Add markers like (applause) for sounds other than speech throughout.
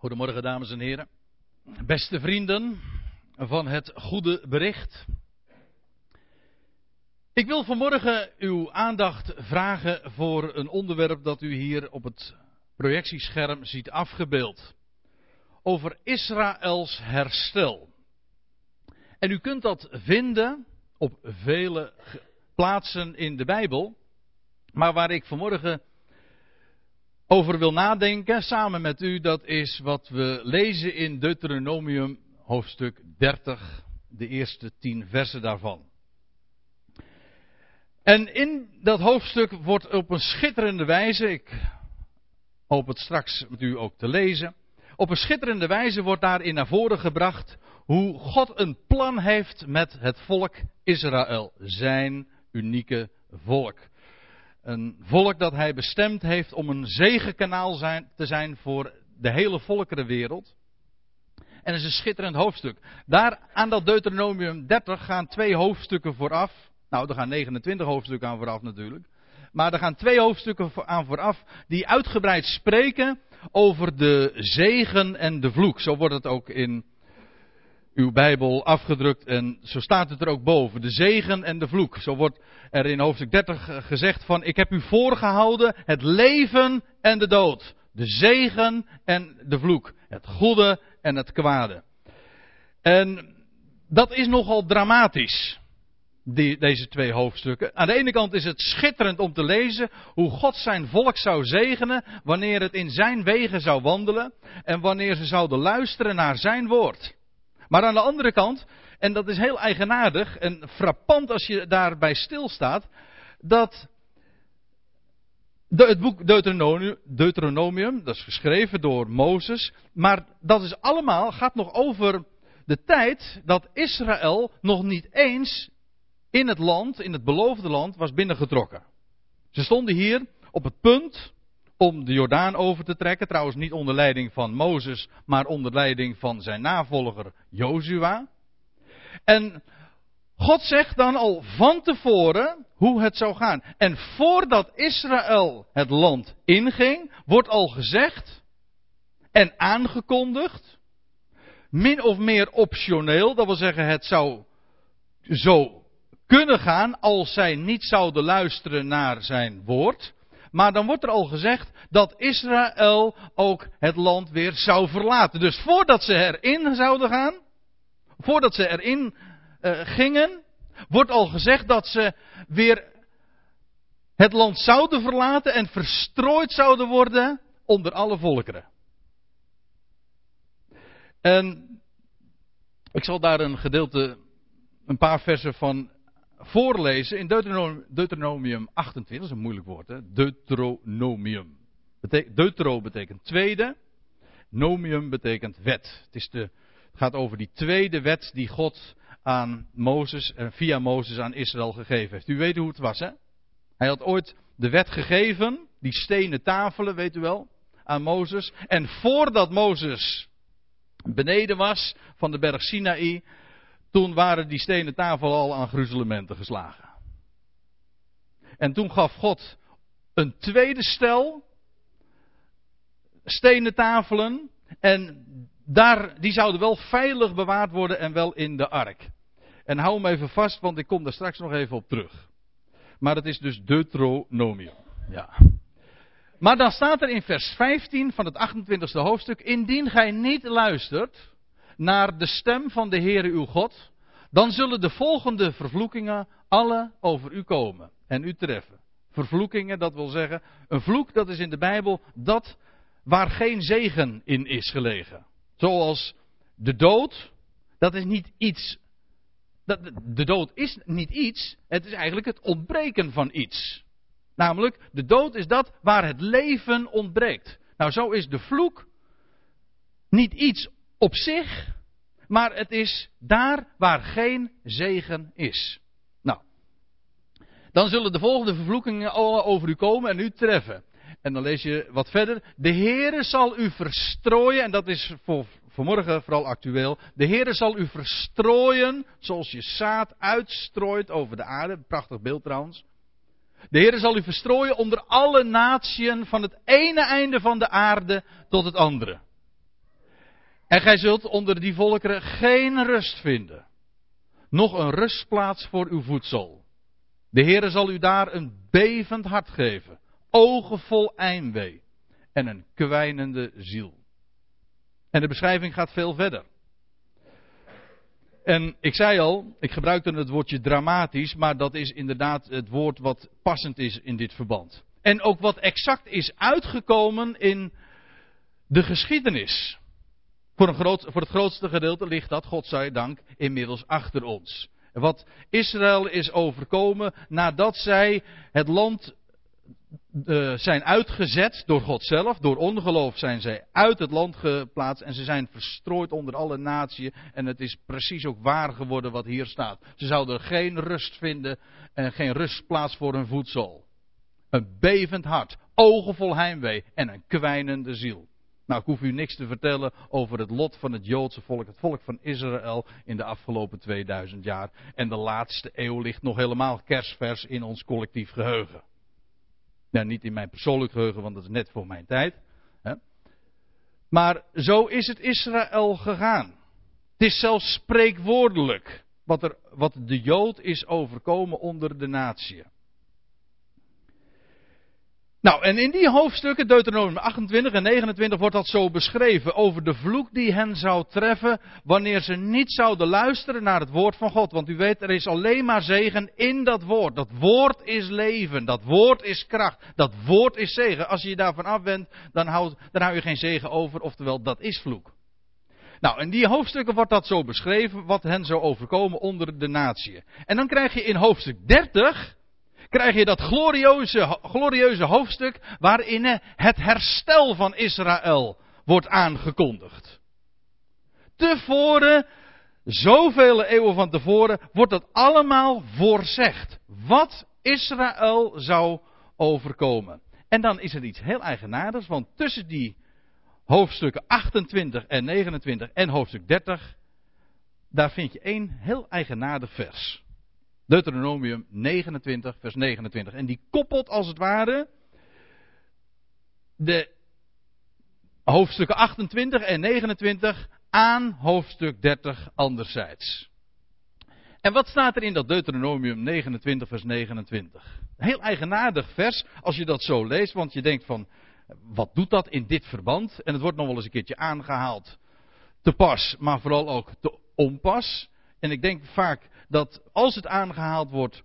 Goedemorgen, dames en heren. Beste vrienden van het goede bericht. Ik wil vanmorgen uw aandacht vragen voor een onderwerp dat u hier op het projectiescherm ziet afgebeeld. Over Israëls herstel. En u kunt dat vinden op vele plaatsen in de Bijbel. Maar waar ik vanmorgen over wil nadenken samen met u, dat is wat we lezen in Deuteronomium hoofdstuk 30, de eerste tien versen daarvan. En in dat hoofdstuk wordt op een schitterende wijze, ik hoop het straks met u ook te lezen, op een schitterende wijze wordt daarin naar voren gebracht hoe God een plan heeft met het volk Israël, zijn unieke volk. Een volk dat hij bestemd heeft om een zegenkanaal zijn, te zijn voor de hele volkerenwereld. En het is een schitterend hoofdstuk. Daar aan dat Deuteronomium 30 gaan twee hoofdstukken vooraf. Nou, er gaan 29 hoofdstukken aan vooraf natuurlijk. Maar er gaan twee hoofdstukken aan vooraf die uitgebreid spreken over de zegen en de vloek. Zo wordt het ook in uw Bijbel afgedrukt en zo staat het er ook boven. De zegen en de vloek. Zo wordt er in hoofdstuk 30 gezegd van ik heb u voorgehouden het leven en de dood. De zegen en de vloek. Het goede en het kwade. En dat is nogal dramatisch. Die, deze twee hoofdstukken. Aan de ene kant is het schitterend om te lezen hoe God zijn volk zou zegenen wanneer het in zijn wegen zou wandelen en wanneer ze zouden luisteren naar zijn woord. Maar aan de andere kant, en dat is heel eigenaardig en frappant als je daarbij stilstaat, dat het boek Deuteronomium, Deuteronomium, dat is geschreven door Mozes, maar dat is allemaal, gaat nog over de tijd dat Israël nog niet eens in het land, in het beloofde land, was binnengetrokken. Ze stonden hier op het punt om de Jordaan over te trekken. Trouwens niet onder leiding van Mozes, maar onder leiding van zijn navolger Jozua. En God zegt dan al van tevoren hoe het zou gaan. En voordat Israël het land inging, wordt al gezegd en aangekondigd, min of meer optioneel, dat wil zeggen het zou zo kunnen gaan als zij niet zouden luisteren naar zijn woord. Maar dan wordt er al gezegd dat Israël ook het land weer zou verlaten. Dus voordat ze erin zouden gaan, voordat ze erin uh, gingen, wordt al gezegd dat ze weer het land zouden verlaten en verstrooid zouden worden onder alle volkeren. En ik zal daar een gedeelte, een paar versen van voorlezen in Deuteronomium 28. Dat is een moeilijk woord, hè? Deuteronomium. Deutero betekent tweede. Nomium betekent wet. Het, is de, gaat over die tweede wet die God aan Mozes en via Mozes aan Israël gegeven heeft. U weet hoe het was, hè? Hij had ooit de wet gegeven, die stenen tafelen, weet u wel, aan Mozes. En voordat Mozes beneden was van de berg Sinaï, toen waren die stenen tafelen al aan gruzelementen geslagen. En toen gaf God een tweede stel stenen tafelen. En daar, die zouden wel veilig bewaard worden en wel in de ark. En hou hem even vast, want ik kom daar straks nog even op terug. Maar het is dus Deuteronomium. Ja. Maar dan staat er in vers 15 van het 28e hoofdstuk: Indien gij niet luistert naar de stem van de Heere uw God, dan zullen de volgende vervloekingen alle over u komen en u treffen. Vervloekingen, dat wil zeggen, een vloek dat is in de Bijbel dat waar geen zegen in is gelegen. Zoals de dood, dat is niet iets. De dood is niet iets, het is eigenlijk het ontbreken van iets. Namelijk, de dood is dat waar het leven ontbreekt. Nou, zo is de vloek niet iets op zich, maar het is daar waar geen zegen is. Nou, dan zullen de volgende vervloekingen over u komen en u treffen. En dan lees je wat verder. De Heere zal u verstrooien, en dat is voor vanmorgen vooral actueel. De Heere zal u verstrooien zoals je zaad uitstrooit over de aarde. Prachtig beeld trouwens. De Heere zal u verstrooien onder alle natieën van het ene einde van de aarde tot het andere. En gij zult onder die volkeren geen rust vinden. Nog een rustplaats voor uw voedsel. De Heere zal u daar een bevend hart geven. Ogen vol eindwee. En een kwijnende ziel. En de beschrijving gaat veel verder. En ik zei al, ik gebruikte het woordje dramatisch, maar dat is inderdaad het woord wat passend is in dit verband. En ook wat exact is uitgekomen in de geschiedenis. Voor, voor het grootste gedeelte ligt dat, God zij dank, inmiddels achter ons. Wat Israël is overkomen nadat zij het land uh, zijn uitgezet door God zelf. Door ongeloof zijn zij uit het land geplaatst en ze zijn verstrooid onder alle naties. En het is precies ook waar geworden wat hier staat. Ze zouden geen rust vinden en geen rustplaats voor hun voedsel. Een bevend hart, ogen vol heimwee en een kwijnende ziel. Nou, ik hoef u niks te vertellen over het lot van het Joodse volk, het volk van Israël in de afgelopen 2000 jaar. En de laatste eeuw ligt nog helemaal kerstvers in ons collectief geheugen. Nou, niet in mijn persoonlijk geheugen, want dat is net voor mijn tijd. Hè. Maar zo is het Israël gegaan. Het is zelfs spreekwoordelijk wat, er, wat de Jood is overkomen onder de natie. Nou, en in die hoofdstukken, Deuteronomium 28 en 29, wordt dat zo beschreven over de vloek die hen zou treffen wanneer ze niet zouden luisteren naar het woord van God. Want u weet, er is alleen maar zegen in dat woord. Dat woord is leven, dat woord is kracht, dat woord is zegen. Als je je daarvan afwendt, dan dan hou je geen zegen over, oftewel dat is vloek. Nou, in die hoofdstukken wordt dat zo beschreven, wat hen zou overkomen onder de natie. En dan krijg je in hoofdstuk 30, krijg je dat glorieuze, glorieuze hoofdstuk waarin het herstel van Israël wordt aangekondigd. Tevoren, zoveel eeuwen van tevoren, wordt dat allemaal voorzegd. Wat Israël zou overkomen. En dan is er iets heel eigenaardigs, want tussen die hoofdstukken 28 en 29 en hoofdstuk 30, daar vind je één heel eigenaardig vers. Deuteronomium 29, vers 29. En die koppelt als het ware de hoofdstukken 28 en 29 aan hoofdstuk 30 anderzijds. En wat staat er in dat Deuteronomium 29, vers 29? Heel eigenaardig vers als je dat zo leest, want je denkt van, wat doet dat in dit verband? En het wordt nog wel eens een keertje aangehaald. Te pas, maar vooral ook te onpas. En ik denk vaak dat als het aangehaald wordt,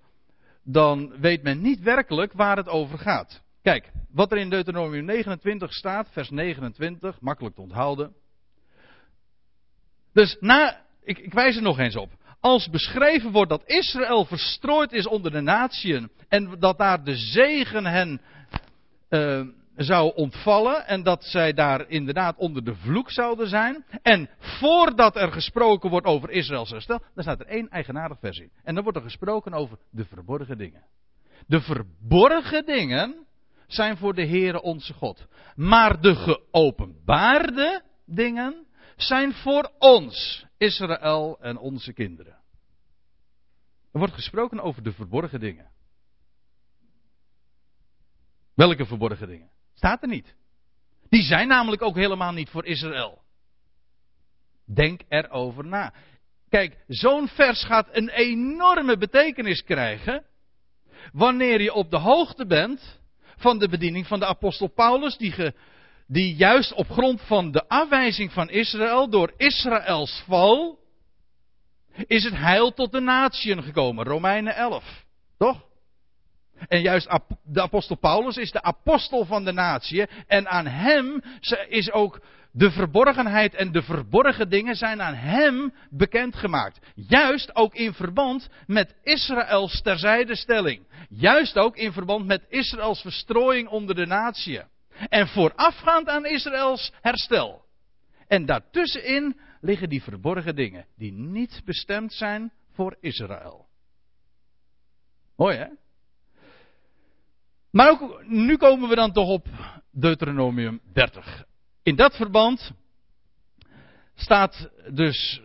dan weet men niet werkelijk waar het over gaat. Kijk, wat er in Deuteronomium 29 staat, vers 29, makkelijk te onthouden. Dus na, ik, ik wijs er nog eens op. Als beschreven wordt dat Israël verstrooid is onder de natieën en dat daar de zegen hen uh, zou ontvallen en dat zij daar inderdaad onder de vloek zouden zijn. En voordat er gesproken wordt over Israëls herstel, dan staat er één eigenaardig vers in. En dan wordt er gesproken over de verborgen dingen. De verborgen dingen zijn voor de Heere onze God. Maar de geopenbaarde dingen zijn voor ons, Israël en onze kinderen. Er wordt gesproken over de verborgen dingen. Welke verborgen dingen? Staat er niet. Die zijn namelijk ook helemaal niet voor Israël. Denk erover na. Kijk, zo'n vers gaat een enorme betekenis krijgen. Wanneer je op de hoogte bent van de bediening van de apostel Paulus, die, die juist op grond van de afwijzing van Israël door Israëls val, is het heil tot de natieën gekomen. Romeinen 11. Toch? En juist de apostel Paulus is de apostel van de natie. En aan hem is ook de verborgenheid en de verborgen dingen zijn aan hem bekendgemaakt. Juist ook in verband met Israëls terzijdestelling. Juist ook in verband met Israëls verstrooiing onder de natie. En voorafgaand aan Israëls herstel. En daartussenin liggen die verborgen dingen die niet bestemd zijn voor Israël. Mooi hè? Maar ook, nu komen we dan toch op Deuteronomium 30. In dat verband staat dus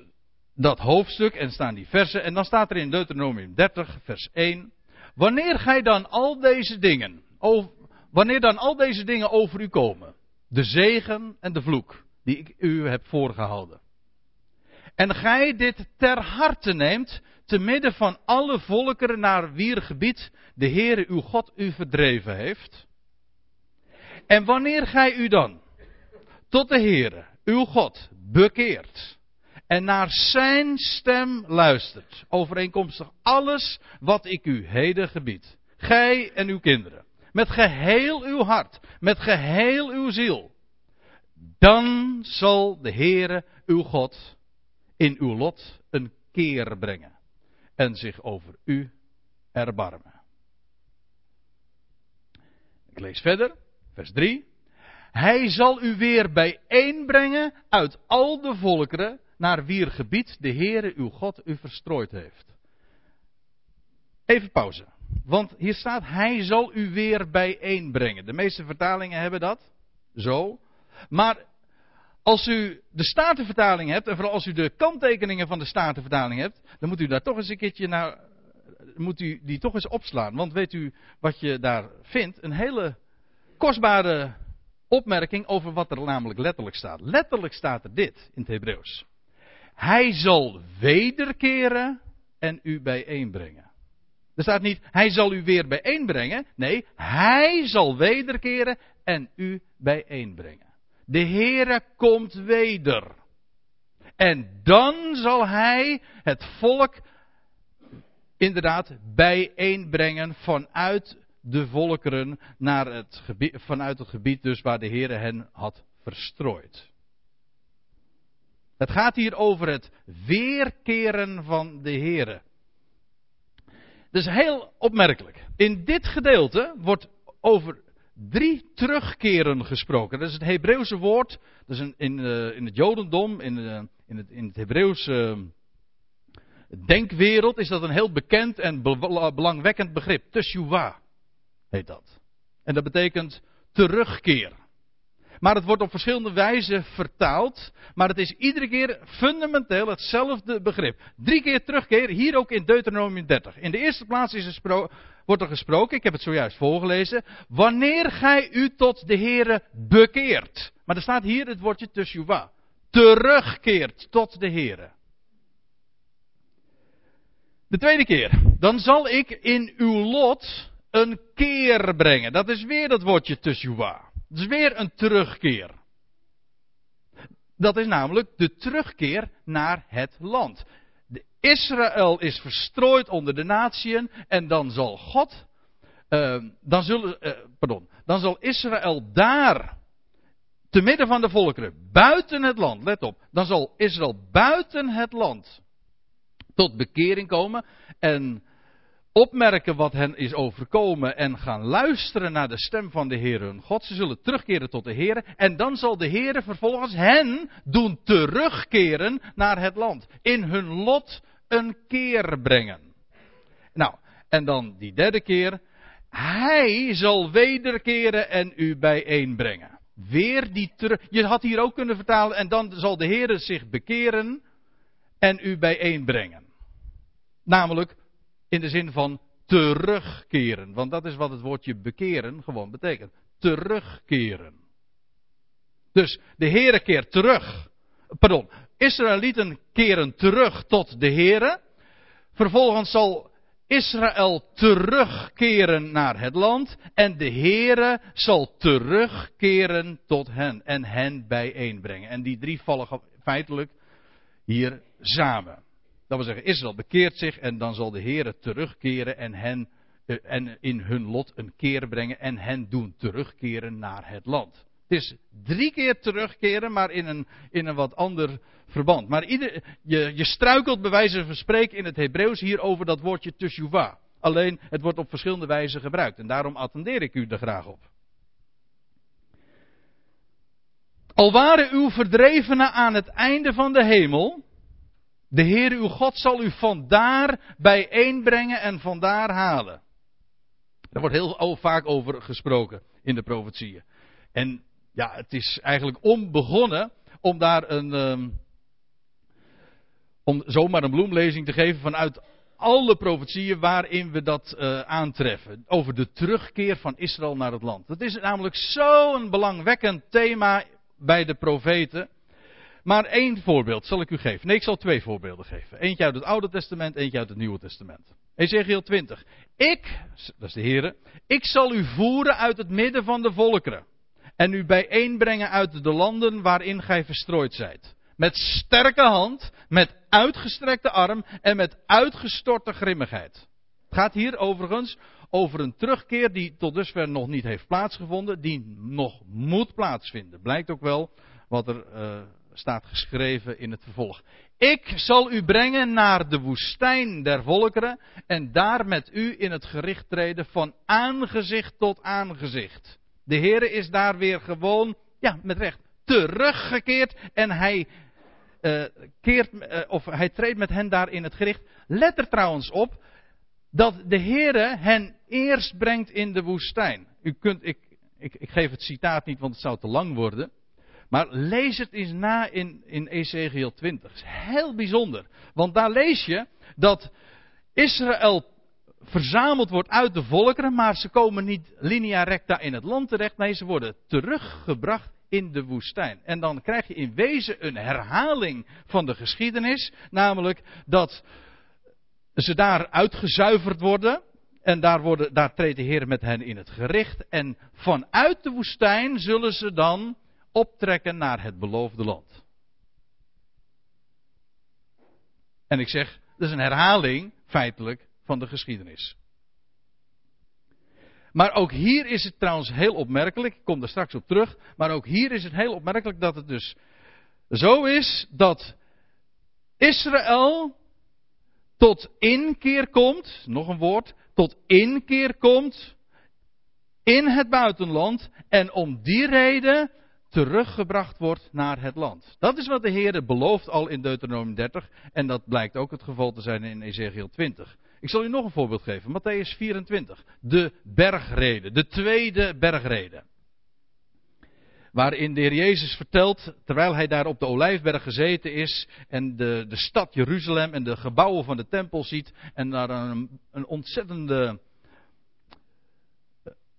dat hoofdstuk en staan die versen. En dan staat er in Deuteronomium 30, vers 1. Wanneer gij dan al deze dingen, wanneer dan al deze dingen over u komen, de zegen en de vloek, die ik u heb voorgehouden. En gij dit ter harte neemt, te midden van alle volkeren naar wier gebied de Heere uw God u verdreven heeft. En wanneer gij u dan tot de Heere, uw God, bekeert en naar zijn stem luistert, overeenkomstig alles wat ik u heden gebied, gij en uw kinderen, met geheel uw hart, met geheel uw ziel, dan zal de Heere, uw God, in uw lot een keer brengen en zich over u erbarmen. Ik lees verder, vers 3. Hij zal u weer bijeenbrengen uit al de volkeren naar wier gebied de Heere uw God u verstrooid heeft. Even pauze. Want hier staat, hij zal u weer bijeenbrengen. De meeste vertalingen hebben dat. Zo. Maar als u de Statenvertaling hebt, en vooral als u de kanttekeningen van de Statenvertaling hebt, dan moet u daar toch eens een keertje naar, moet u die toch eens opslaan. Want weet u wat je daar vindt? Een hele kostbare opmerking over wat er namelijk letterlijk staat. Letterlijk staat er dit in het Hebreeuws. Hij zal wederkeren en u bijeenbrengen. Er staat niet, hij zal u weer bijeenbrengen. Nee, hij zal wederkeren en u bijeenbrengen. De Heere komt weder. En dan zal hij het volk inderdaad bijeenbrengen vanuit de volkeren naar het gebied, vanuit het gebied dus waar de Heere hen had verstrooid. Het gaat hier over het weerkeren van de Heere. Dat is heel opmerkelijk. In dit gedeelte wordt over drie terugkeren gesproken. Dat is het Hebreeuwse woord. Dat is in, uh, in het Jodendom, in, uh, in het, in het Hebreeuwse uh, denkwereld, is dat een heel bekend en belangwekkend begrip. Teshuvah heet dat. En dat betekent terugkeer. Maar het wordt op verschillende wijzen vertaald. Maar het is iedere keer fundamenteel hetzelfde begrip. Drie keer terugkeer, hier ook in Deuteronomium 30. In de eerste plaats is er wordt er gesproken, ik heb het zojuist voorgelezen. Wanneer gij u tot de Heere bekeert. Maar er staat hier het woordje teshuva. Terugkeert tot de Heere. De tweede keer. Dan zal ik in uw lot een keer brengen. Dat is weer dat woordje teshuva. Is weer een terugkeer. Dat is namelijk de terugkeer naar het land. De Israël is verstrooid onder de natieën en dan zal God, uh, dan, zullen, uh, pardon, dan zal Israël daar, te midden van de volkeren, buiten het land, let op, dan zal Israël buiten het land tot bekering komen en opmerken wat hen is overkomen en gaan luisteren naar de stem van de Heer hun God. Ze zullen terugkeren tot de Heer en dan zal de Heer vervolgens hen doen terugkeren naar het land. In hun lot een keer brengen. Nou, en dan die derde keer. Hij zal wederkeren en u bijeenbrengen. Weer die terug. Je had hier ook kunnen vertalen en dan zal de Heer zich bekeren en u bijeenbrengen. Namelijk in de zin van terugkeren. Want dat is wat het woordje bekeren gewoon betekent. Terugkeren. Dus de Heere keert terug. Pardon. Israëlieten keren terug tot de Heere. Vervolgens zal Israël terugkeren naar het land. En de Heere zal terugkeren tot hen. En hen bijeenbrengen. En die drie vallen feitelijk hier samen. Dat wil zeggen, Israël bekeert zich en dan zal de Heer terugkeren en hen eh, en in hun lot een keer brengen en hen doen terugkeren naar het land. Het is drie keer terugkeren, maar in een, in een wat ander verband. Maar ieder, je, je struikelt bij wijze van spreken in het Hebreeuws hier over dat woordje teshuvah. Alleen het wordt op verschillende wijzen gebruikt en daarom attendeer ik u er graag op. Al waren uw verdrevenen aan het einde van de hemel, de Heer uw God zal u vandaar bijeenbrengen en vandaar halen. Daar wordt heel vaak over gesproken in de profetieën. En ja, het is eigenlijk onbegonnen om daar een. Um, om zomaar een bloemlezing te geven vanuit alle profetieën waarin we dat uh, aantreffen. Over de terugkeer van Israël naar het land. Dat is namelijk zo'n belangwekkend thema bij de profeten. Maar één voorbeeld zal ik u geven. Nee, ik zal twee voorbeelden geven. Eentje uit het Oude Testament, eentje uit het Nieuwe Testament. Ezekiel 20. Ik, dat is de Heer, ik zal u voeren uit het midden van de volkeren. En u bijeenbrengen uit de landen waarin gij verstrooid zijt. Met sterke hand, met uitgestrekte arm en met uitgestorte grimmigheid. Het gaat hier overigens over een terugkeer die tot dusver nog niet heeft plaatsgevonden, die nog moet plaatsvinden. Blijkt ook wel wat er uh, staat geschreven in het vervolg. Ik zal u brengen naar de woestijn der volkeren en daar met u in het gericht treden van aangezicht tot aangezicht. De Heere is daar weer gewoon, ja, met recht, teruggekeerd en hij uh, keert, uh, of hij treedt met hen daar in het gericht. Let er trouwens op dat de Heere hen eerst brengt in de woestijn. U kunt, ik, ik, ik geef het citaat niet, want het zou te lang worden. Maar lees het eens na in, in Ezekiel 20. Het is heel bijzonder. Want daar lees je dat Israël verzameld wordt uit de volkeren, maar ze komen niet linea recta in het land terecht. Nee, ze worden teruggebracht in de woestijn. En dan krijg je in wezen een herhaling van de geschiedenis. Namelijk dat ze daar uitgezuiverd worden. En daar, worden, daar treedt de Heer met hen in het gericht. En vanuit de woestijn zullen ze dan optrekken naar het beloofde land. En ik zeg, dat is een herhaling, feitelijk, van de geschiedenis. Maar ook hier is het trouwens heel opmerkelijk, ik kom er straks op terug, maar ook hier is het heel opmerkelijk dat het dus zo is dat Israël tot inkeer komt, nog een woord, tot inkeer komt in het buitenland en om die reden teruggebracht wordt naar het land. Dat is wat de Heer belooft al in Deuteronomium 30 en dat blijkt ook het geval te zijn in Ezekiel 20. Ik zal u nog een voorbeeld geven, Matthäus 24, de bergrede, de tweede bergrede. Waarin de Heer Jezus vertelt, terwijl hij daar op de Olijfberg gezeten is en de, de stad Jeruzalem en de gebouwen van de tempel ziet en daar een, een ontzettende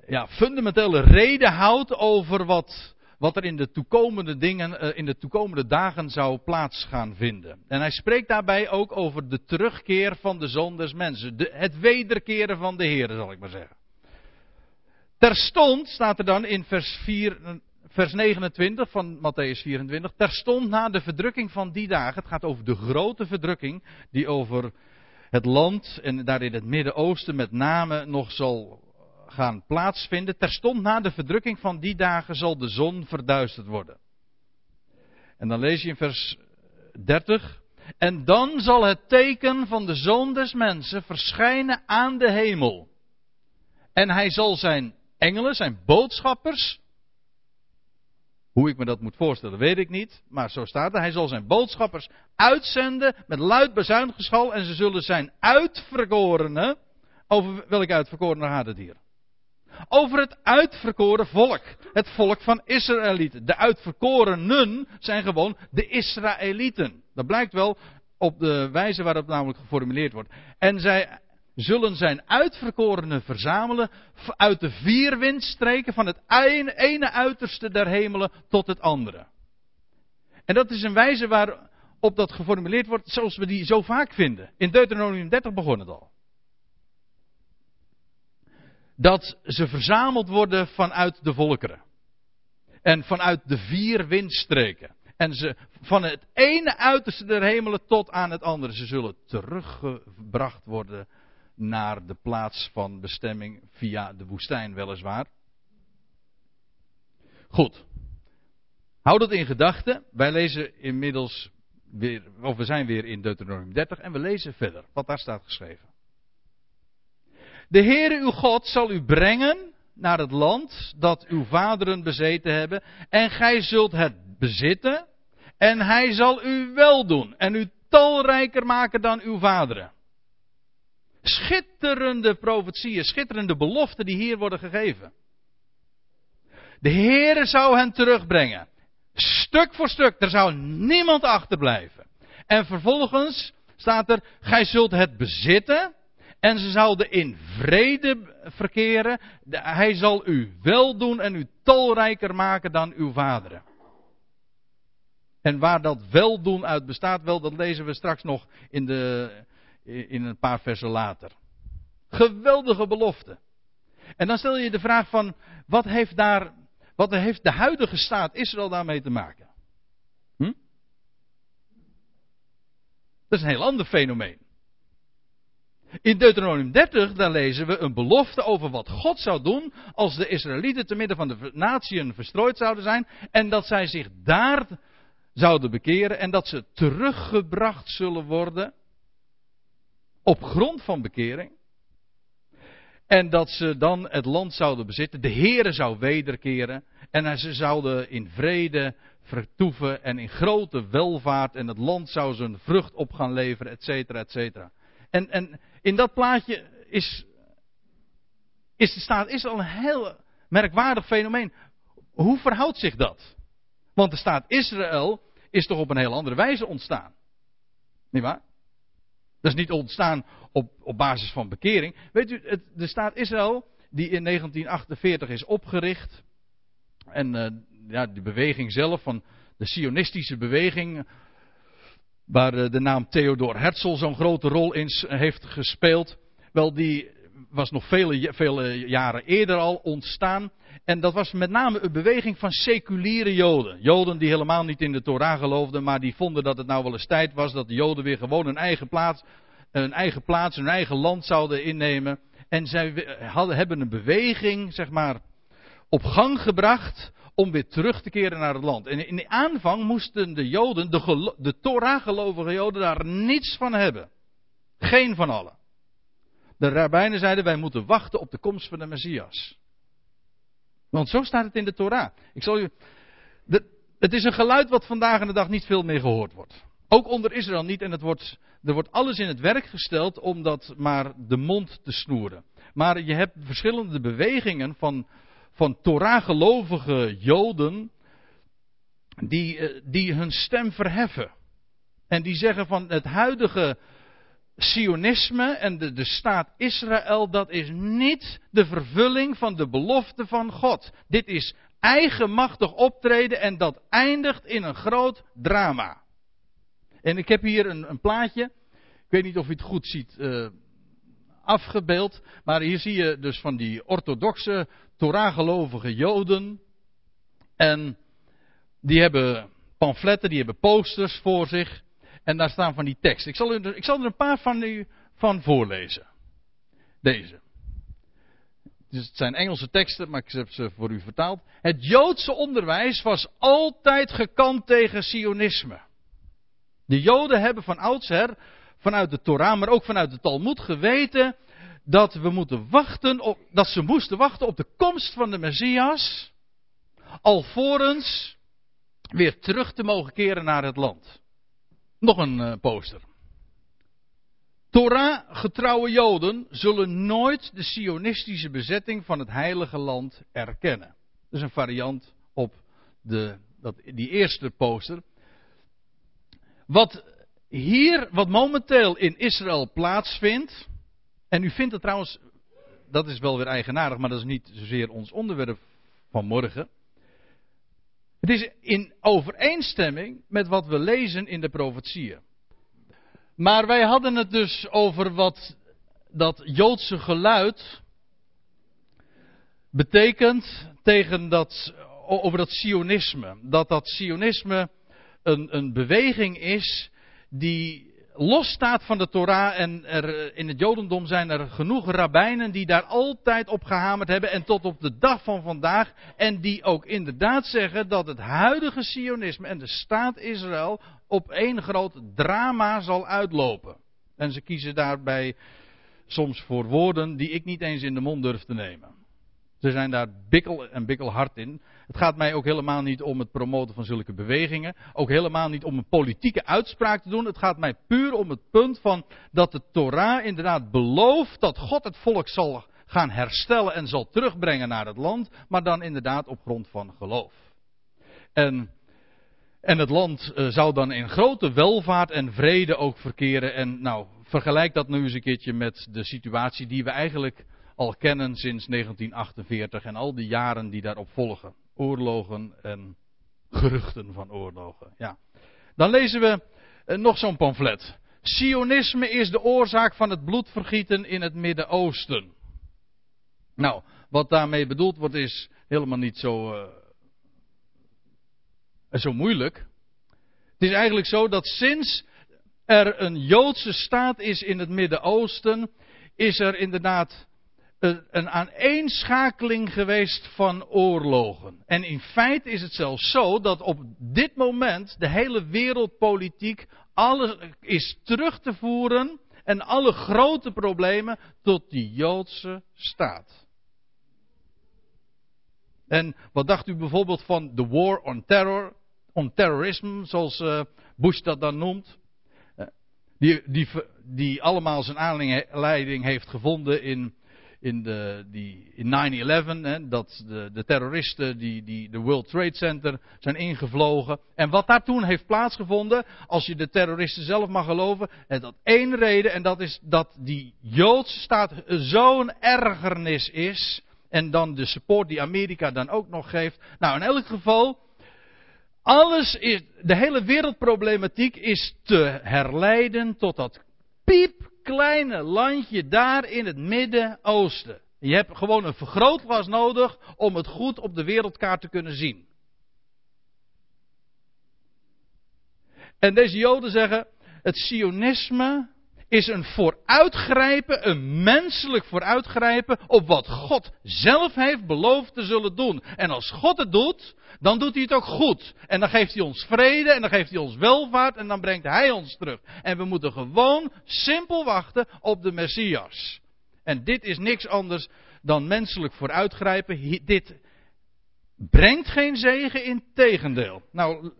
ja, fundamentele reden houdt over wat, wat er in de toekomende dingen, eh, in de toekomende dagen zou plaats gaan vinden. En hij spreekt daarbij ook over de terugkeer van de zoon des mensen. Het wederkeren van de Heer, zal ik maar zeggen. Terstond staat er dan in vers, 4, vers 29 van Matthäus 24. Terstond na de verdrukking van die dagen. Het gaat over de grote verdrukking die over het land en daar in het Midden-Oosten met name nog zal gaan plaatsvinden. Terstond na de verdrukking van die dagen zal de zon verduisterd worden. En dan lees je in vers 30. En dan zal het teken van de zoon des mensen verschijnen aan de hemel. En hij zal zijn engelen, zijn boodschappers. Hoe ik me dat moet voorstellen, weet ik niet. Maar zo staat er. Hij zal zijn boodschappers uitzenden met luid bezuingeschal. En ze zullen zijn uitverkorenen. Over welke uitverkorenen gaat het hier? Over het uitverkoren volk. Het volk van Israëlieten. De uitverkorenen zijn gewoon de Israëlieten. Dat blijkt wel op de wijze waarop namelijk geformuleerd wordt. En zij zullen zijn uitverkorenen verzamelen uit de vier windstreken van het ene uiterste der hemelen tot het andere. En dat is een wijze waarop dat geformuleerd wordt zoals we die zo vaak vinden. In Deuteronomium 30 begon het al dat ze verzameld worden vanuit de volkeren. En vanuit de vier windstreken. En ze van het ene uiterste der hemelen tot aan het andere. Ze zullen teruggebracht worden naar de plaats van bestemming via de woestijn weliswaar. Goed. Houd dat in gedachten. Wij lezen inmiddels weer, of we zijn weer in Deuteronomium 30 en we lezen verder wat daar staat geschreven. De Heere uw God zal u brengen naar het land dat uw vaderen bezeten hebben. En gij zult het bezitten. En hij zal u wel doen. En u talrijker maken dan uw vaderen. Schitterende profetieën, schitterende beloften die hier worden gegeven. De Heere zou hen terugbrengen. Stuk voor stuk. Er zou niemand achterblijven. En vervolgens staat er, gij zult het bezitten. En ze zouden in vrede verkeren. Hij zal u wel doen en u talrijker maken dan uw vaderen. En waar dat weldoen uit bestaat, wel, dat lezen we straks nog in, de, in een paar versen later. Geweldige belofte. En dan stel je de vraag van, wat heeft daar, wat heeft de huidige staat Israël daarmee te maken? Hm? Dat is een heel ander fenomeen. In Deuteronomium 30, daar lezen we een belofte over wat God zou doen als de Israëlieten te midden van de natieën verstrooid zouden zijn en dat zij zich daar zouden bekeren en dat ze teruggebracht zullen worden op grond van bekering. En dat ze dan het land zouden bezitten. De Heere zou wederkeren. En ze zouden in vrede vertoeven en in grote welvaart. En het land zou zijn vrucht op gaan leveren, et cetera, et cetera. En, en in dat plaatje is, is de staat Israël een heel merkwaardig fenomeen. Hoe verhoudt zich dat? Want de staat Israël is toch op een heel andere wijze ontstaan. Niet waar? Dat is niet ontstaan op, op basis van bekering. Weet u, het, de staat Israël, die in 1948 is opgericht. En uh, ja, de beweging zelf van de Sionistische beweging. Waar uh, de naam Theodor Herzl zo'n grote rol in heeft gespeeld. Wel, die was nog vele, vele jaren eerder al ontstaan. En dat was met name een beweging van seculiere Joden. Joden die helemaal niet in de Torah geloofden, maar die vonden dat het nou wel eens tijd was dat de Joden weer gewoon een eigen plaats, een eigen plaats, een eigen land zouden innemen. En zij hadden, hebben een beweging, zeg maar, op gang gebracht om weer terug te keren naar het land. En in de aanvang moesten de Joden, de, de Torah-gelovige Joden, daar niets van hebben. Geen van allen. De rabbijnen zeiden wij moeten wachten op de komst van de Messias. Want zo staat het in de Torah. Ik zal u, het is een geluid wat vandaag in de dag niet veel meer gehoord wordt. Ook onder Israël niet. En het wordt, er wordt alles in het werk gesteld om dat maar de mond te snoeren. Maar je hebt verschillende bewegingen van, van Torah-gelovige Joden. Die, eh, die hun stem verheffen. En die zeggen van het huidige Sionisme en de, de staat Israël, dat is niet de vervulling van de belofte van God. Dit is eigenmachtig optreden en dat eindigt in een groot drama. En ik heb hier een, een plaatje. Ik weet niet of u het goed ziet uh, afgebeeld. Maar hier zie je dus van die orthodoxe, Torah-gelovige Joden. En die hebben pamfletten, die hebben posters voor zich. En daar staan van die tekst. Ik zal, er, ik zal er een paar van u van voorlezen. Deze. Dus het zijn Engelse teksten, maar ik heb ze voor u vertaald. Het Joodse onderwijs was altijd gekant tegen Sionisme. De Joden hebben van oudsher, vanuit de Torah, maar ook vanuit de Talmud geweten dat we moeten wachten op, dat ze moesten wachten op de komst van de Messias, alvorens weer terug te mogen keren naar het land. Nog een uh, poster. Torah-getrouwe Joden zullen nooit de sionistische bezetting van het heilige land erkennen. Dat is een variant op de, dat, die eerste poster. Wat hier, wat momenteel in Israël plaatsvindt, en u vindt het trouwens, dat is wel weer eigenaardig, maar dat is niet zozeer ons onderwerp van morgen. Het is in overeenstemming met wat we lezen in de profetieën. Maar wij hadden het dus over wat dat Joodse geluid betekent tegen dat, over dat Sionisme. Dat dat Sionisme een, een beweging is die los staat van de Torah en er, in het Jodendom zijn er genoeg rabbijnen die daar altijd op gehamerd hebben en tot op de dag van vandaag en die ook inderdaad zeggen dat het huidige Sionisme en de staat Israël op één groot drama zal uitlopen. En ze kiezen daarbij soms voor woorden die ik niet eens in de mond durf te nemen. Ze zijn daar bikkel en bikkelhard in. Het gaat mij ook helemaal niet om het promoten van zulke bewegingen. Ook helemaal niet om een politieke uitspraak te doen. Het gaat mij puur om het punt van dat de Torah inderdaad belooft dat God het volk zal gaan herstellen en zal terugbrengen naar het land. Maar dan inderdaad op grond van geloof. En, en het land uh, zou dan in grote welvaart en vrede ook verkeren. En nou, vergelijk dat nu eens een keertje met de situatie die we eigenlijk al kennen sinds 1948 en al die jaren die daarop volgen. Oorlogen en geruchten van oorlogen. Ja. Dan lezen we eh, nog zo'n pamflet. Sionisme is de oorzaak van het bloedvergieten in het Midden-Oosten. Nou, wat daarmee bedoeld wordt is helemaal niet zo, uh, zo moeilijk. Het is eigenlijk zo dat sinds er een Joodse staat is in het Midden-Oosten, is er inderdaad een, een aaneenschakeling geweest van oorlogen. En in feite is het zelfs zo dat op dit moment de hele wereldpolitiek alles is terug te voeren en alle grote problemen tot die Joodse staat. En wat dacht u bijvoorbeeld van de war on terror, on terrorism, zoals uh, Bush dat dan noemt? Uh, die, die, die allemaal zijn aanleiding heeft gevonden in in, in 9-11, dat de, de terroristen die, die de World Trade Center zijn ingevlogen. En wat daar toen heeft plaatsgevonden, als je de terroristen zelf mag geloven, en dat één reden, en dat is dat die Joodse staat zo'n ergernis is, en dan de support die Amerika dan ook nog geeft. Nou, in elk geval, alles is, de hele wereldproblematiek is te herleiden tot dat piep kleine landje daar in het Midden-Oosten. Je hebt gewoon een vergrootglas nodig om het goed op de wereldkaart te kunnen zien. En deze Joden zeggen: het Sionisme is een vooruitgrijpen, een menselijk vooruitgrijpen op wat God zelf heeft beloofd te zullen doen. En als God het doet, dan doet hij het ook goed. En dan geeft hij ons vrede en dan geeft hij ons welvaart en dan brengt hij ons terug. En we moeten gewoon simpel wachten op de Messias. En dit is niks anders dan menselijk vooruitgrijpen. Dit brengt geen zegen, in tegendeel. Nou,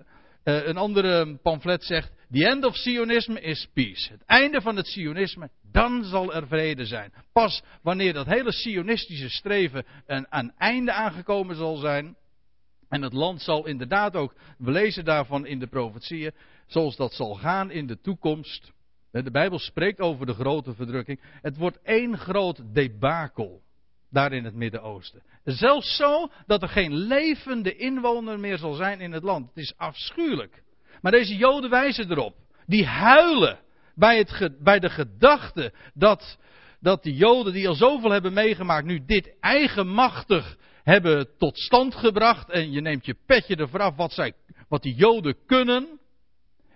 eh, een andere pamflet zegt, The end of Sionisme is peace. Het einde van het Sionisme, dan zal er vrede zijn. Pas wanneer dat hele Sionistische streven een, een einde aangekomen zal zijn. En het land zal inderdaad ook, we lezen daarvan in de profetieën, zoals dat zal gaan in de toekomst. De Bijbel spreekt over de grote verdrukking. Het wordt één groot debakel daar in het Midden-Oosten. Zelfs zo dat er geen levende inwoner meer zal zijn in het land. Het is afschuwelijk. Maar deze Joden wijzen erop. Die huilen bij, het, bij de gedachte dat, dat die Joden die al zoveel hebben meegemaakt, nu dit eigenmachtig hebben tot stand gebracht. En je neemt je petje ervoor af wat, zij, wat die Joden kunnen.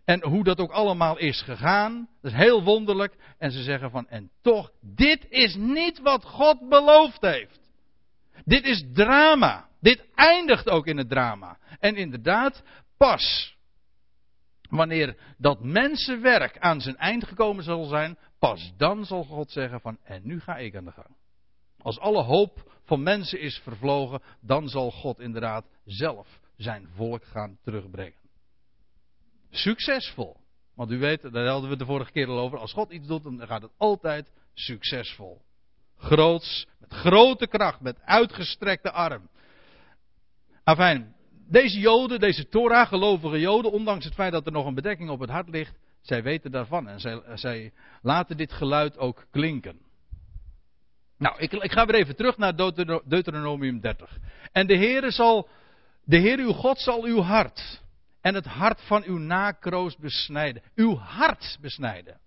En hoe dat ook allemaal is gegaan. Dat is heel wonderlijk. En ze zeggen van, en toch, dit is niet wat God beloofd heeft. Dit is drama. Dit eindigt ook in het drama. En inderdaad, pas wanneer dat mensenwerk aan zijn eind gekomen zal zijn, pas dan zal God zeggen van, en nu ga ik aan de gang. Als alle hoop van mensen is vervlogen, dan zal God inderdaad zelf zijn volk gaan terugbrengen. Succesvol. Want u weet, daar hadden we de vorige keer al over. Als God iets doet, dan gaat het altijd succesvol. Groots, met grote kracht, met uitgestrekte arm. Afijn, deze Joden, deze Torah-gelovige Joden, ondanks het feit dat er nog een bedekking op het hart ligt, zij weten daarvan en zij, zij laten dit geluid ook klinken. Nou, ik, ik, ga weer even terug naar Deuteronomium 30. En de Heere zal, de Heer uw God zal uw hart en het hart van uw nakroost besnijden. Uw hart besnijden.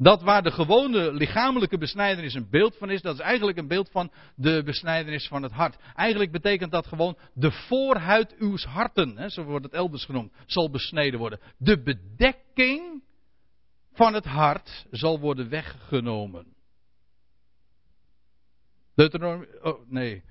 Dat waar de gewone lichamelijke besnijdenis een beeld van is, dat is eigenlijk een beeld van de besnijdenis van het hart. Eigenlijk betekent dat gewoon de voorhuid uw harten, hè, zo wordt het elders genoemd, zal besneden worden. De bedekking van het hart zal worden weggenomen. Deuteronomium, oh nee,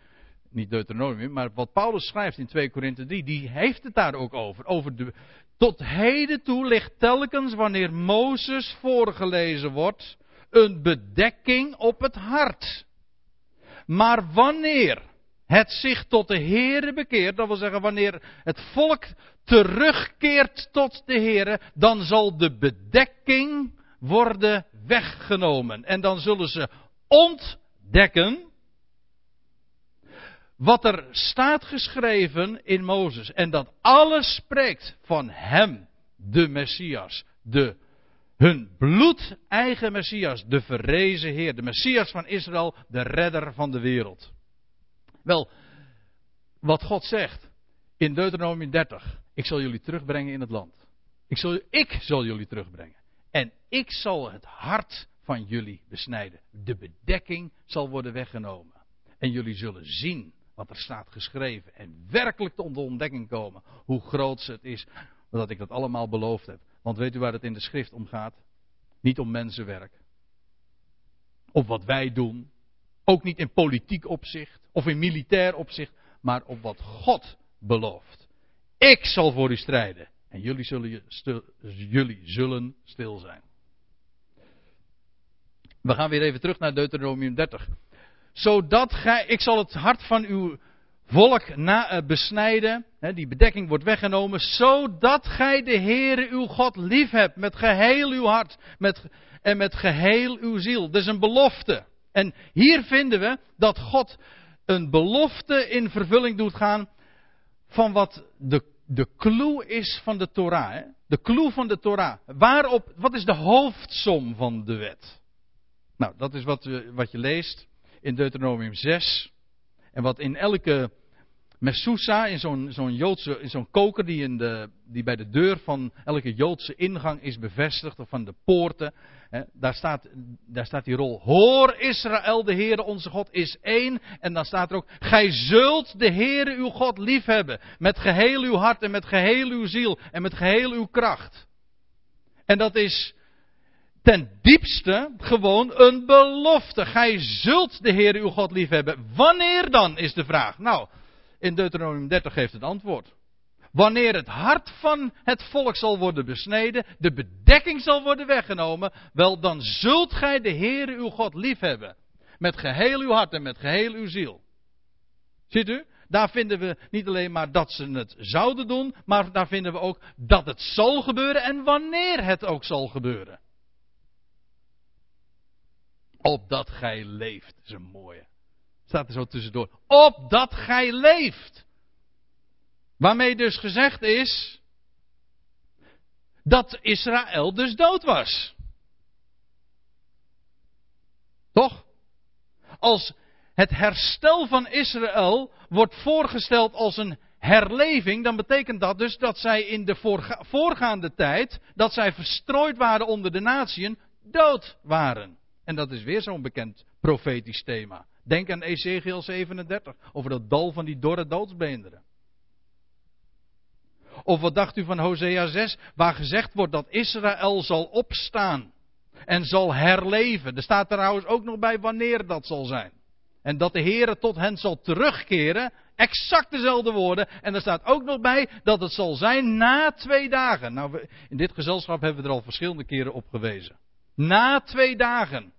niet Deuteronomium, maar wat Paulus schrijft in 2 Korinthe 3, die heeft het daar ook over. Over de, tot heden toe ligt telkens wanneer Mozes voorgelezen wordt een bedekking op het hart. Maar wanneer het zich tot de Heere bekeert, dat wil zeggen wanneer het volk terugkeert tot de Heere, dan zal de bedekking worden weggenomen. En dan zullen ze ontdekken wat er staat geschreven in Mozes. En dat alles spreekt van hem, de Messias. De, hun bloedeigen Messias, de verrezen Heer. De Messias van Israël, de redder van de wereld. Wel, wat God zegt in Deuteronomium 30. Ik zal jullie terugbrengen in het land. Ik zal, ik zal jullie terugbrengen. En ik zal het hart van jullie besnijden. De bedekking zal worden weggenomen. En jullie zullen zien wat er staat geschreven. En werkelijk tot de ontdekking komen hoe groot het is dat ik dat allemaal beloofd heb. Want weet u waar het in de schrift om gaat? Niet om mensenwerk. Of wat wij doen. Ook niet in politiek opzicht. Of in militair opzicht. Maar op wat God belooft. Ik zal voor u strijden. En jullie zullen, stil, jullie zullen stil zijn. We gaan weer even terug naar Deuteronomium 30. Zodat gij, ik zal het hart van uw volk na, uh, besnijden. Hè, die bedekking wordt weggenomen. Zodat gij de Heere uw God lief hebt. Met geheel uw hart. Met, en met geheel uw ziel. Is een belofte. En hier vinden we dat God een belofte in vervulling doet gaan. Van wat de, de clue is van de Torah. Hè? De clue van de Torah. Waarop, wat is de hoofdsom van de wet? Nou, dat is wat, wat je leest in Deuteronomium 6. En wat in elke Mesusa, in zo'n zo'n Joodse, in zo'n koker die, in de, die bij de deur van elke Joodse ingang is bevestigd, of van de poorten, hè, daar, staat, daar staat die rol. Hoor Israël, de Heere onze God is één. En dan staat er ook, gij zult de Heere uw God liefhebben. Met geheel uw hart en met geheel uw ziel en met geheel uw kracht. En dat is ten diepste gewoon een belofte. Gij zult de Heer uw God liefhebben. Wanneer dan, is de vraag. Nou, in Deuteronomium 30 geeft het antwoord. Wanneer het hart van het volk zal worden besneden, de bedekking zal worden weggenomen, wel dan zult gij de Heer uw God liefhebben. Met geheel uw hart en met geheel uw ziel. Ziet u? Daar vinden we niet alleen maar dat ze het zouden doen, maar daar vinden we ook dat het zal gebeuren en wanneer het ook zal gebeuren. Opdat gij leeft. Dat is een mooie. Staat er zo tussendoor. Opdat gij leeft. Waarmee dus gezegd is. Dat Israël dus dood was. Toch? Als het herstel van Israël wordt voorgesteld als een herleving, dan betekent dat dus dat zij in de voorgaande tijd, dat zij verstrooid waren onder de natieën, dood waren. En dat is weer zo'n bekend profetisch thema. Denk aan Ezekiel 37, over dat dal van die dorre doodsbeenderen. Of wat dacht u van Hosea 6, waar gezegd wordt dat Israël zal opstaan en zal herleven. Er staat trouwens ook nog bij wanneer dat zal zijn. En dat de Heere tot hen zal terugkeren, exact dezelfde woorden. En er staat ook nog bij dat het zal zijn na twee dagen. Nou, in dit gezelschap hebben we er al verschillende keren op gewezen. Na twee dagen.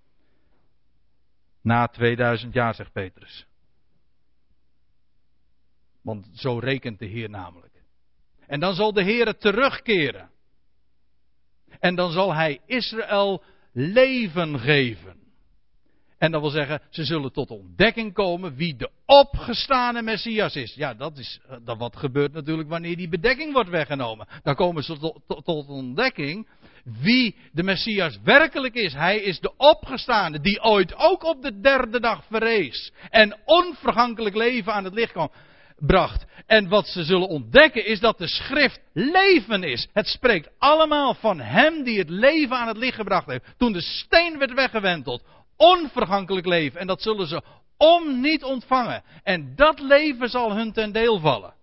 Na 2000 jaar, zegt Petrus. Want zo rekent de Heer namelijk. En dan zal de Heer terugkeren. En dan zal hij Israël leven geven. En dat wil zeggen, ze zullen tot ontdekking komen wie de opgestane Messias is. Ja, dat is dat wat gebeurt natuurlijk wanneer die bedekking wordt weggenomen. Dan komen ze tot, tot ontdekking wie de Messias werkelijk is. Hij is de opgestaande die ooit ook op de derde dag verrees. En onvergankelijk leven aan het licht bracht. En wat ze zullen ontdekken is dat de schrift leven is. Het spreekt allemaal van hem die het leven aan het licht gebracht heeft. Toen de steen werd weggewenteld. Onvergankelijk leven. En dat zullen ze om niet ontvangen. En dat leven zal hun ten deel vallen.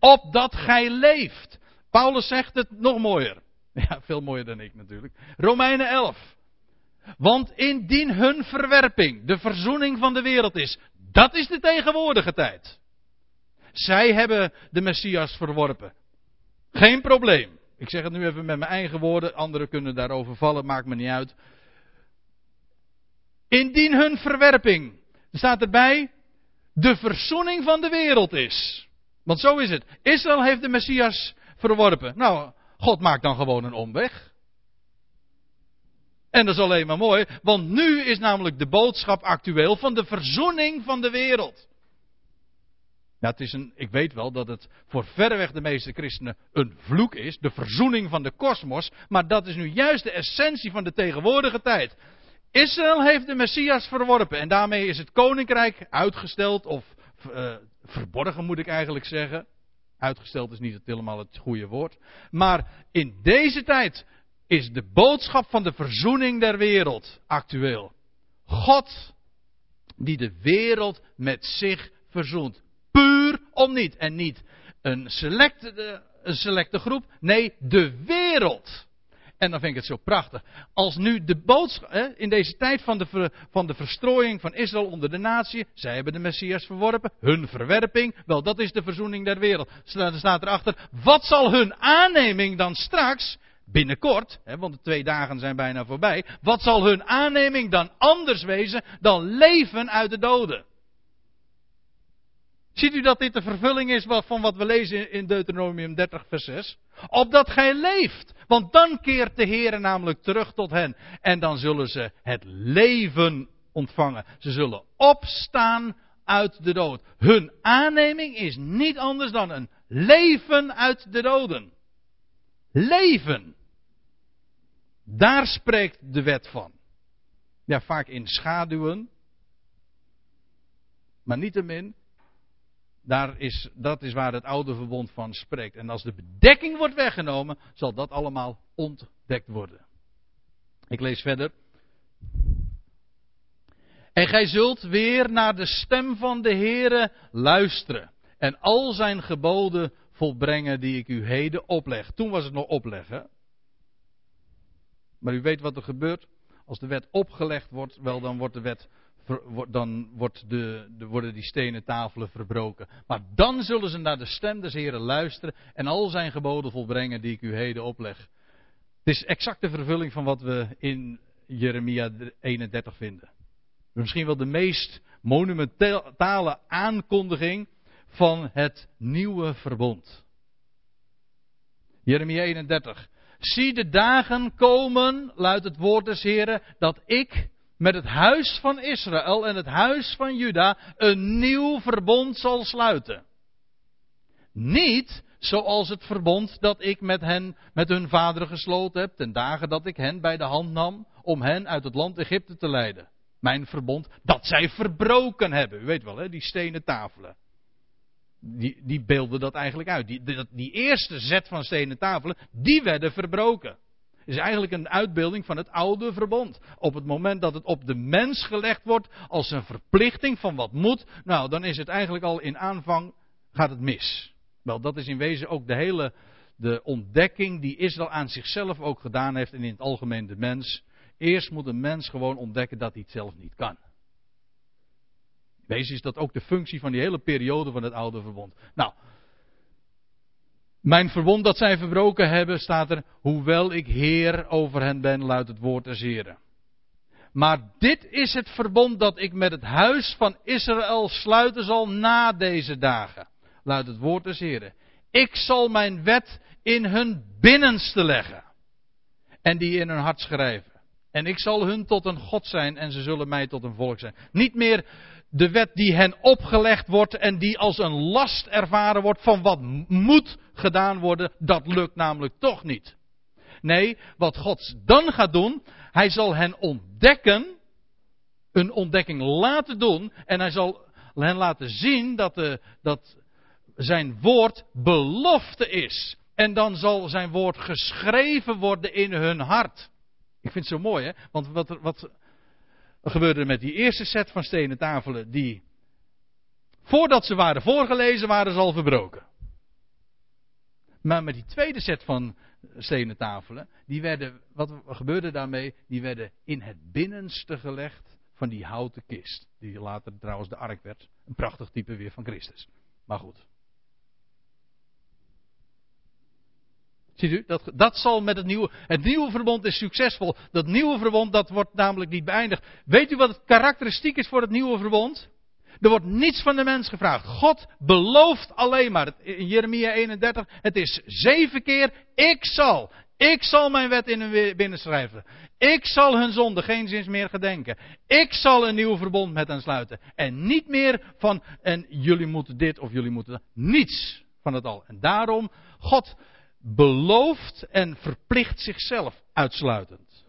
Opdat gij leeft. Paulus zegt het nog mooier. (laughs) Ja, veel mooier dan ik natuurlijk. Romeinen 11. Want indien hun verwerping de verzoening van de wereld is, dat is de tegenwoordige tijd. Zij hebben de Messias verworpen. Geen probleem. Ik zeg het nu even met mijn eigen woorden, anderen kunnen daarover vallen, maakt me niet uit. Indien hun verwerping, er staat erbij, de verzoening van de wereld is. Want zo is het. Israël heeft de Messias verworpen. Nou, God maakt dan gewoon een omweg. En dat is alleen maar mooi, want nu is namelijk de boodschap actueel van de verzoening van de wereld. Ja, het is een, ik weet wel dat het voor verreweg de meeste christenen een vloek is, de verzoening van de kosmos, maar dat is nu juist de essentie van de tegenwoordige tijd. Israël heeft de Messias verworpen en daarmee is het koninkrijk uitgesteld of uh, verborgen moet ik eigenlijk zeggen. Uitgesteld is niet het helemaal het goede woord. Maar in deze tijd is de boodschap van de verzoening der wereld actueel. God die de wereld met zich verzoent. Puur om niet. En niet een selecte, een selecte groep. Nee, de wereld. En dan vind ik het zo prachtig. Als nu de boodschap, in deze tijd van de, van de verstrooiing van Israël onder de natie, zij hebben de Messias verworpen, hun verwerping, wel dat is de verzoening der wereld. Er staat erachter, wat zal hun aanneming dan straks, binnenkort, hè, want de twee dagen zijn bijna voorbij, wat zal hun aanneming dan anders wezen dan leven uit de doden? Ziet u dat dit de vervulling is van wat we lezen in Deuteronomium 30, vers 6? Opdat gij leeft. Want dan keert de Heer namelijk terug tot hen. En dan zullen ze het leven ontvangen. Ze zullen opstaan uit de dood. Hun aanneming is niet anders dan een leven uit de doden. Leven. Daar spreekt de wet van. Ja, vaak in schaduwen. Maar niettemin, daar is, dat is waar het oude verbond van spreekt. En als de bedekking wordt weggenomen, zal dat allemaal ontdekt worden. Ik lees verder. En gij zult weer naar de stem van de Heere luisteren. En al zijn geboden volbrengen die ik u heden opleg. Toen was het nog opleggen. Maar u weet wat er gebeurt. Als de wet opgelegd wordt, wel dan wordt de wet dan wordt de, de, worden die stenen tafelen verbroken. Maar dan zullen ze naar de stem des Heren luisteren en al zijn geboden volbrengen die ik u heden opleg. Het is exact de vervulling van wat we in Jeremia 31 vinden. Misschien wel de meest monumentale aankondiging van het nieuwe verbond. Jeremia 31. Zie de dagen komen, luidt het woord des Heren, dat ik met het huis van Israël en het huis van Juda een nieuw verbond zal sluiten. Niet zoals het verbond dat ik met hen, met hun vaderen gesloten heb, ten dagen dat ik hen bij de hand nam om hen uit het land Egypte te leiden. Mijn verbond dat zij verbroken hebben. U weet wel, hè, die stenen tafelen. Die, die beelden dat eigenlijk uit. Die, die, die eerste zet van stenen tafelen, die werden verbroken is eigenlijk een uitbeelding van het oude verbond. Op het moment dat het op de mens gelegd wordt als een verplichting van wat moet, nou dan is het eigenlijk al in aanvang gaat het mis. Wel, dat is in wezen ook de hele de ontdekking die Israël aan zichzelf ook gedaan heeft en in het algemeen de mens. Eerst moet een mens gewoon ontdekken dat hij het zelf niet kan. In wezen is dat ook de functie van die hele periode van het oude verbond. Nou, mijn verbond dat zij verbroken hebben, staat er, hoewel ik Heer over hen ben, luidt het woord des Heren. Maar dit is het verbond dat ik met het huis van Israël sluiten zal na deze dagen, luidt het woord des Heren. Ik zal mijn wet in hun binnenste leggen en die in hun hart schrijven. En ik zal hun tot een God zijn en ze zullen mij tot een volk zijn. Niet meer de wet die hen opgelegd wordt en die als een last ervaren wordt van wat moet gedaan worden, dat lukt namelijk toch niet. Nee, wat God dan gaat doen, hij zal hen ontdekken, een ontdekking laten doen en hij zal hen laten zien dat, de, dat zijn woord belofte is. En dan zal zijn woord geschreven worden in hun hart. Ik vind het zo mooi, hè? Want wat, wat, wat gebeurde er met die eerste set van stenen tafelen? Die, voordat ze waren voorgelezen, waren ze al verbroken. Maar met die tweede set van stenen tafelen, die werden, wat gebeurde daarmee? Die werden in het binnenste gelegd van die houten kist. Die later trouwens de ark werd. Een prachtig type weer van Christus. Maar goed. Ziet u, dat, dat zal met het nieuwe, het nieuwe verbond is succesvol. Dat nieuwe verbond, dat wordt namelijk niet beëindigd. Weet u wat het karakteristiek is voor het nieuwe verbond? Er wordt niets van de mens gevraagd. God belooft alleen maar. In Jeremia 31, het is zeven keer, ik zal. Ik zal mijn wet in hun binnen schrijven. Ik zal hun zonde geen zins meer gedenken. Ik zal een nieuw verbond met hen sluiten. En niet meer van, en jullie moeten dit of jullie moeten dat. Niets van het al. En daarom, God belooft en verplicht zichzelf uitsluitend.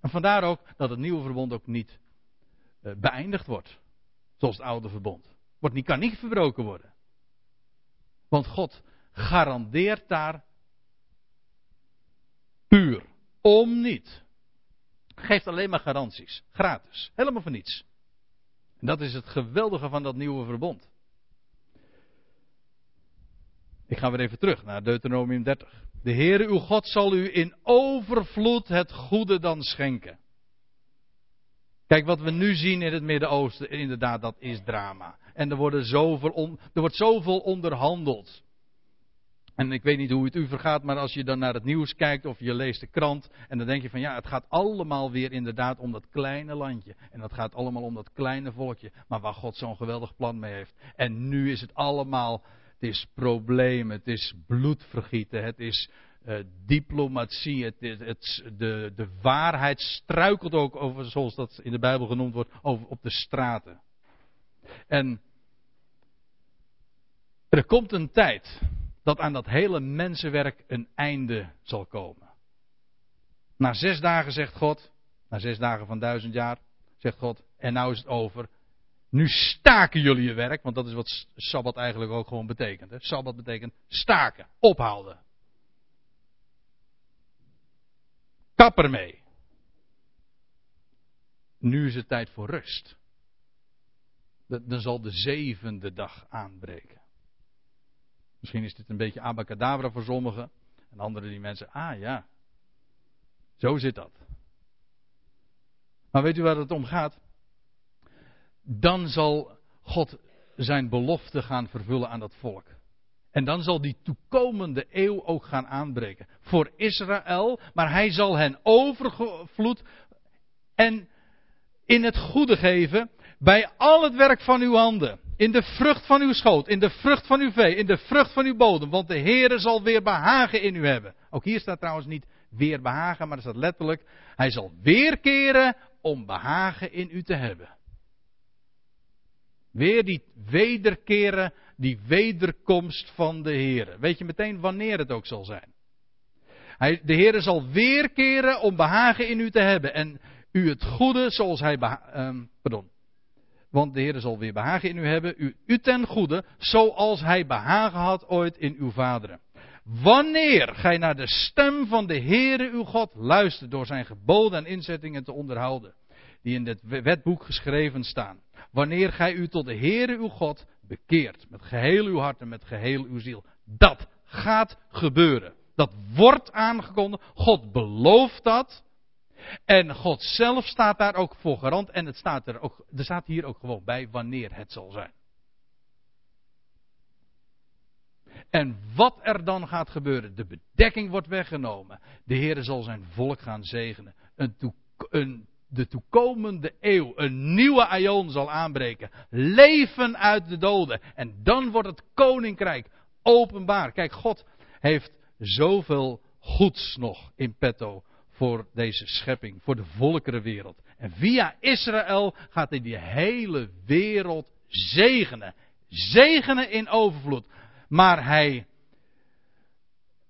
En vandaar ook dat het nieuwe verbond ook niet uh, beëindigd wordt. Zoals het oude verbond. Wordt niet, kan niet verbroken worden. Want God garandeert daar puur. Om niet. Geeft alleen maar garanties. Gratis. Helemaal voor niets. En dat is het geweldige van dat nieuwe verbond. Ik ga weer even terug naar Deuteronomium 30. De Heere uw God zal u in overvloed het goede dan schenken. Kijk, wat we nu zien in het Midden-Oosten, inderdaad, dat is drama. En er, worden zoveel er wordt zoveel onderhandeld. En ik weet niet hoe het u vergaat, maar als je dan naar het nieuws kijkt of je leest de krant. En dan denk je van ja, het gaat allemaal weer inderdaad om dat kleine landje. En dat gaat allemaal om dat kleine volkje. Maar waar God zo'n geweldig plan mee heeft. En nu is het allemaal, het is problemen, het is bloedvergieten, het is uh, diplomatie, het, het, de, de waarheid struikelt ook over, zoals dat in de Bijbel genoemd wordt, over, op de straten. En er komt een tijd dat aan dat hele mensenwerk een einde zal komen. Na zes dagen zegt God, na zes dagen van duizend jaar, zegt God, en nou is het over. Nu staken jullie je werk, want dat is wat Sabbat eigenlijk ook gewoon betekent. Hè? Sabbat betekent staken, ophouden. Kap ermee. Nu is het tijd voor rust. Dan zal de zevende dag aanbreken. Misschien is dit een beetje abacadabra voor sommigen. En anderen die mensen, ah ja, zo zit dat. Maar weet u waar het om gaat? Dan zal God zijn belofte gaan vervullen aan dat volk. En dan zal die toekomende eeuw ook gaan aanbreken. Voor Israël, maar hij zal hen overvloed en in het goede geven bij al het werk van uw handen. In de vrucht van uw schoot, in de vrucht van uw vee, in de vrucht van uw bodem. Want de Heere zal weer behagen in u hebben. Ook hier staat trouwens niet weer behagen, maar er staat letterlijk. Hij zal weerkeren om behagen in u te hebben. Weer die wederkeren, die wederkomst van de Heere. Weet je meteen wanneer het ook zal zijn. Hij, de Heere zal weerkeren om behagen in u te hebben. En u het goede zoals hij, um, pardon, want de Heer zal weer behagen in u hebben, u, u ten goede, zoals hij behagen had ooit in uw vaderen. Wanneer gij naar de stem van de Heere uw God luistert door zijn geboden en inzettingen te onderhouden, die in het wetboek geschreven staan. Wanneer gij u tot de Heere uw God bekeert, met geheel uw hart en met geheel uw ziel. Dat gaat gebeuren. Dat wordt aangekondigd. God belooft dat. En God zelf staat daar ook voor garant. En het staat er, ook, er staat hier ook gewoon bij wanneer het zal zijn. En wat er dan gaat gebeuren. De bedekking wordt weggenomen. De Heer zal zijn volk gaan zegenen. Een, een de toekomende eeuw, een nieuwe aion zal aanbreken. Leven uit de doden. En dan wordt het koninkrijk openbaar. Kijk, God heeft zoveel goeds nog in petto voor deze schepping, voor de volkerenwereld. En via Israël gaat hij die hele wereld zegenen. Zegenen in overvloed. Maar hij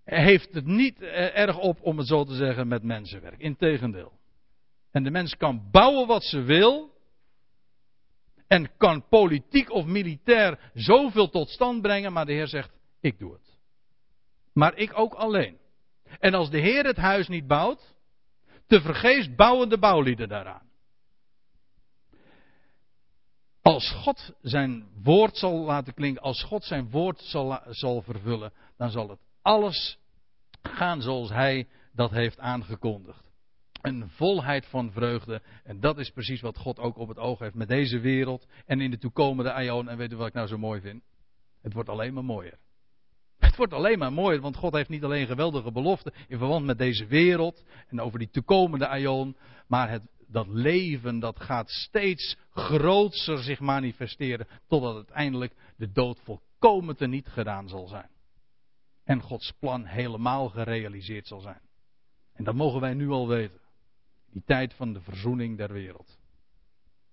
heeft het niet eh, erg op, om het zo te zeggen, met mensenwerk. Integendeel. En de mens kan bouwen wat ze wil. En kan politiek of militair zoveel tot stand brengen, maar de Heer zegt: Ik doe het. Maar ik ook alleen. En als de Heer het huis niet bouwt, te vergeefs bouwen de bouwlieden daaraan. Als God zijn woord zal laten klinken, als God zijn woord zal, zal vervullen, dan zal het alles gaan zoals Hij dat heeft aangekondigd. Een volheid van vreugde. En dat is precies wat God ook op het oog heeft met deze wereld en in de toekomende aion. En weet u wat ik nou zo mooi vind? Het wordt alleen maar mooier. Het wordt alleen maar mooier, want God heeft niet alleen geweldige beloften in verband met deze wereld en over die toekomende aion, maar het, dat leven dat gaat steeds grootser zich manifesteren, totdat uiteindelijk de dood volkomen teniet gedaan zal zijn. En Gods plan helemaal gerealiseerd zal zijn. En dat mogen wij nu al weten. Die tijd van de verzoening der wereld.